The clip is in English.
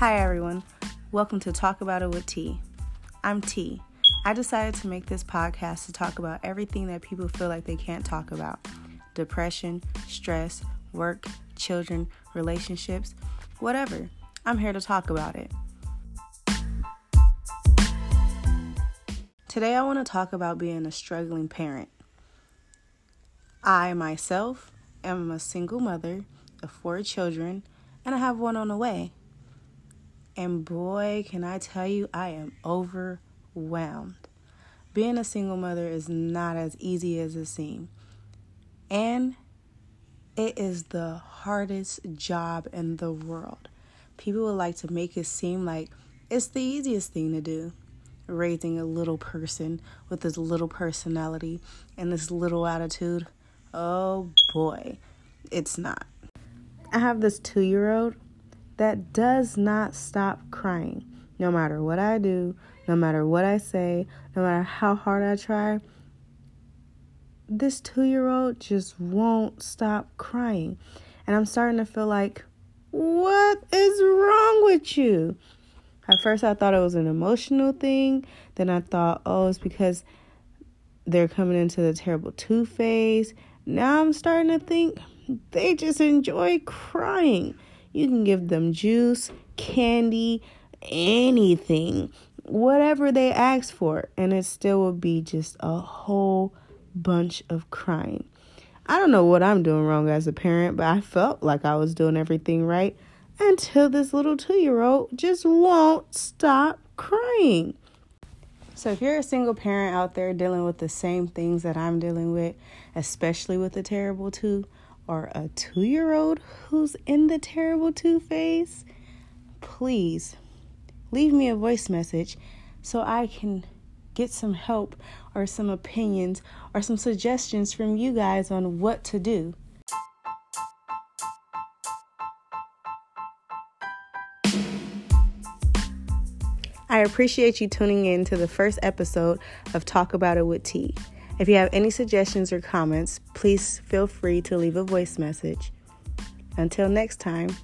Hi, everyone. Welcome to Talk About It with T. I'm T. I decided to make this podcast to talk about everything that people feel like they can't talk about depression, stress, work, children, relationships, whatever. I'm here to talk about it. Today, I want to talk about being a struggling parent. I myself am a single mother of four children, and I have one on the way. And boy, can I tell you, I am overwhelmed. Being a single mother is not as easy as it seems. And it is the hardest job in the world. People would like to make it seem like it's the easiest thing to do. Raising a little person with this little personality and this little attitude. Oh boy, it's not. I have this two year old that does not stop crying. No matter what I do, no matter what I say, no matter how hard I try, this two year old just won't stop crying. And I'm starting to feel like, what is wrong with you? At first, I thought it was an emotional thing. Then I thought, oh, it's because they're coming into the terrible two phase. Now I'm starting to think they just enjoy crying. You can give them juice, candy, anything, whatever they ask for, and it still will be just a whole bunch of crying. I don't know what I'm doing wrong as a parent, but I felt like I was doing everything right until this little two year old just won't stop crying. So, if you're a single parent out there dealing with the same things that I'm dealing with, especially with the terrible two, or a two year old who's in the terrible two phase, please leave me a voice message so I can get some help or some opinions or some suggestions from you guys on what to do. I appreciate you tuning in to the first episode of Talk About It with T. If you have any suggestions or comments, please feel free to leave a voice message. Until next time,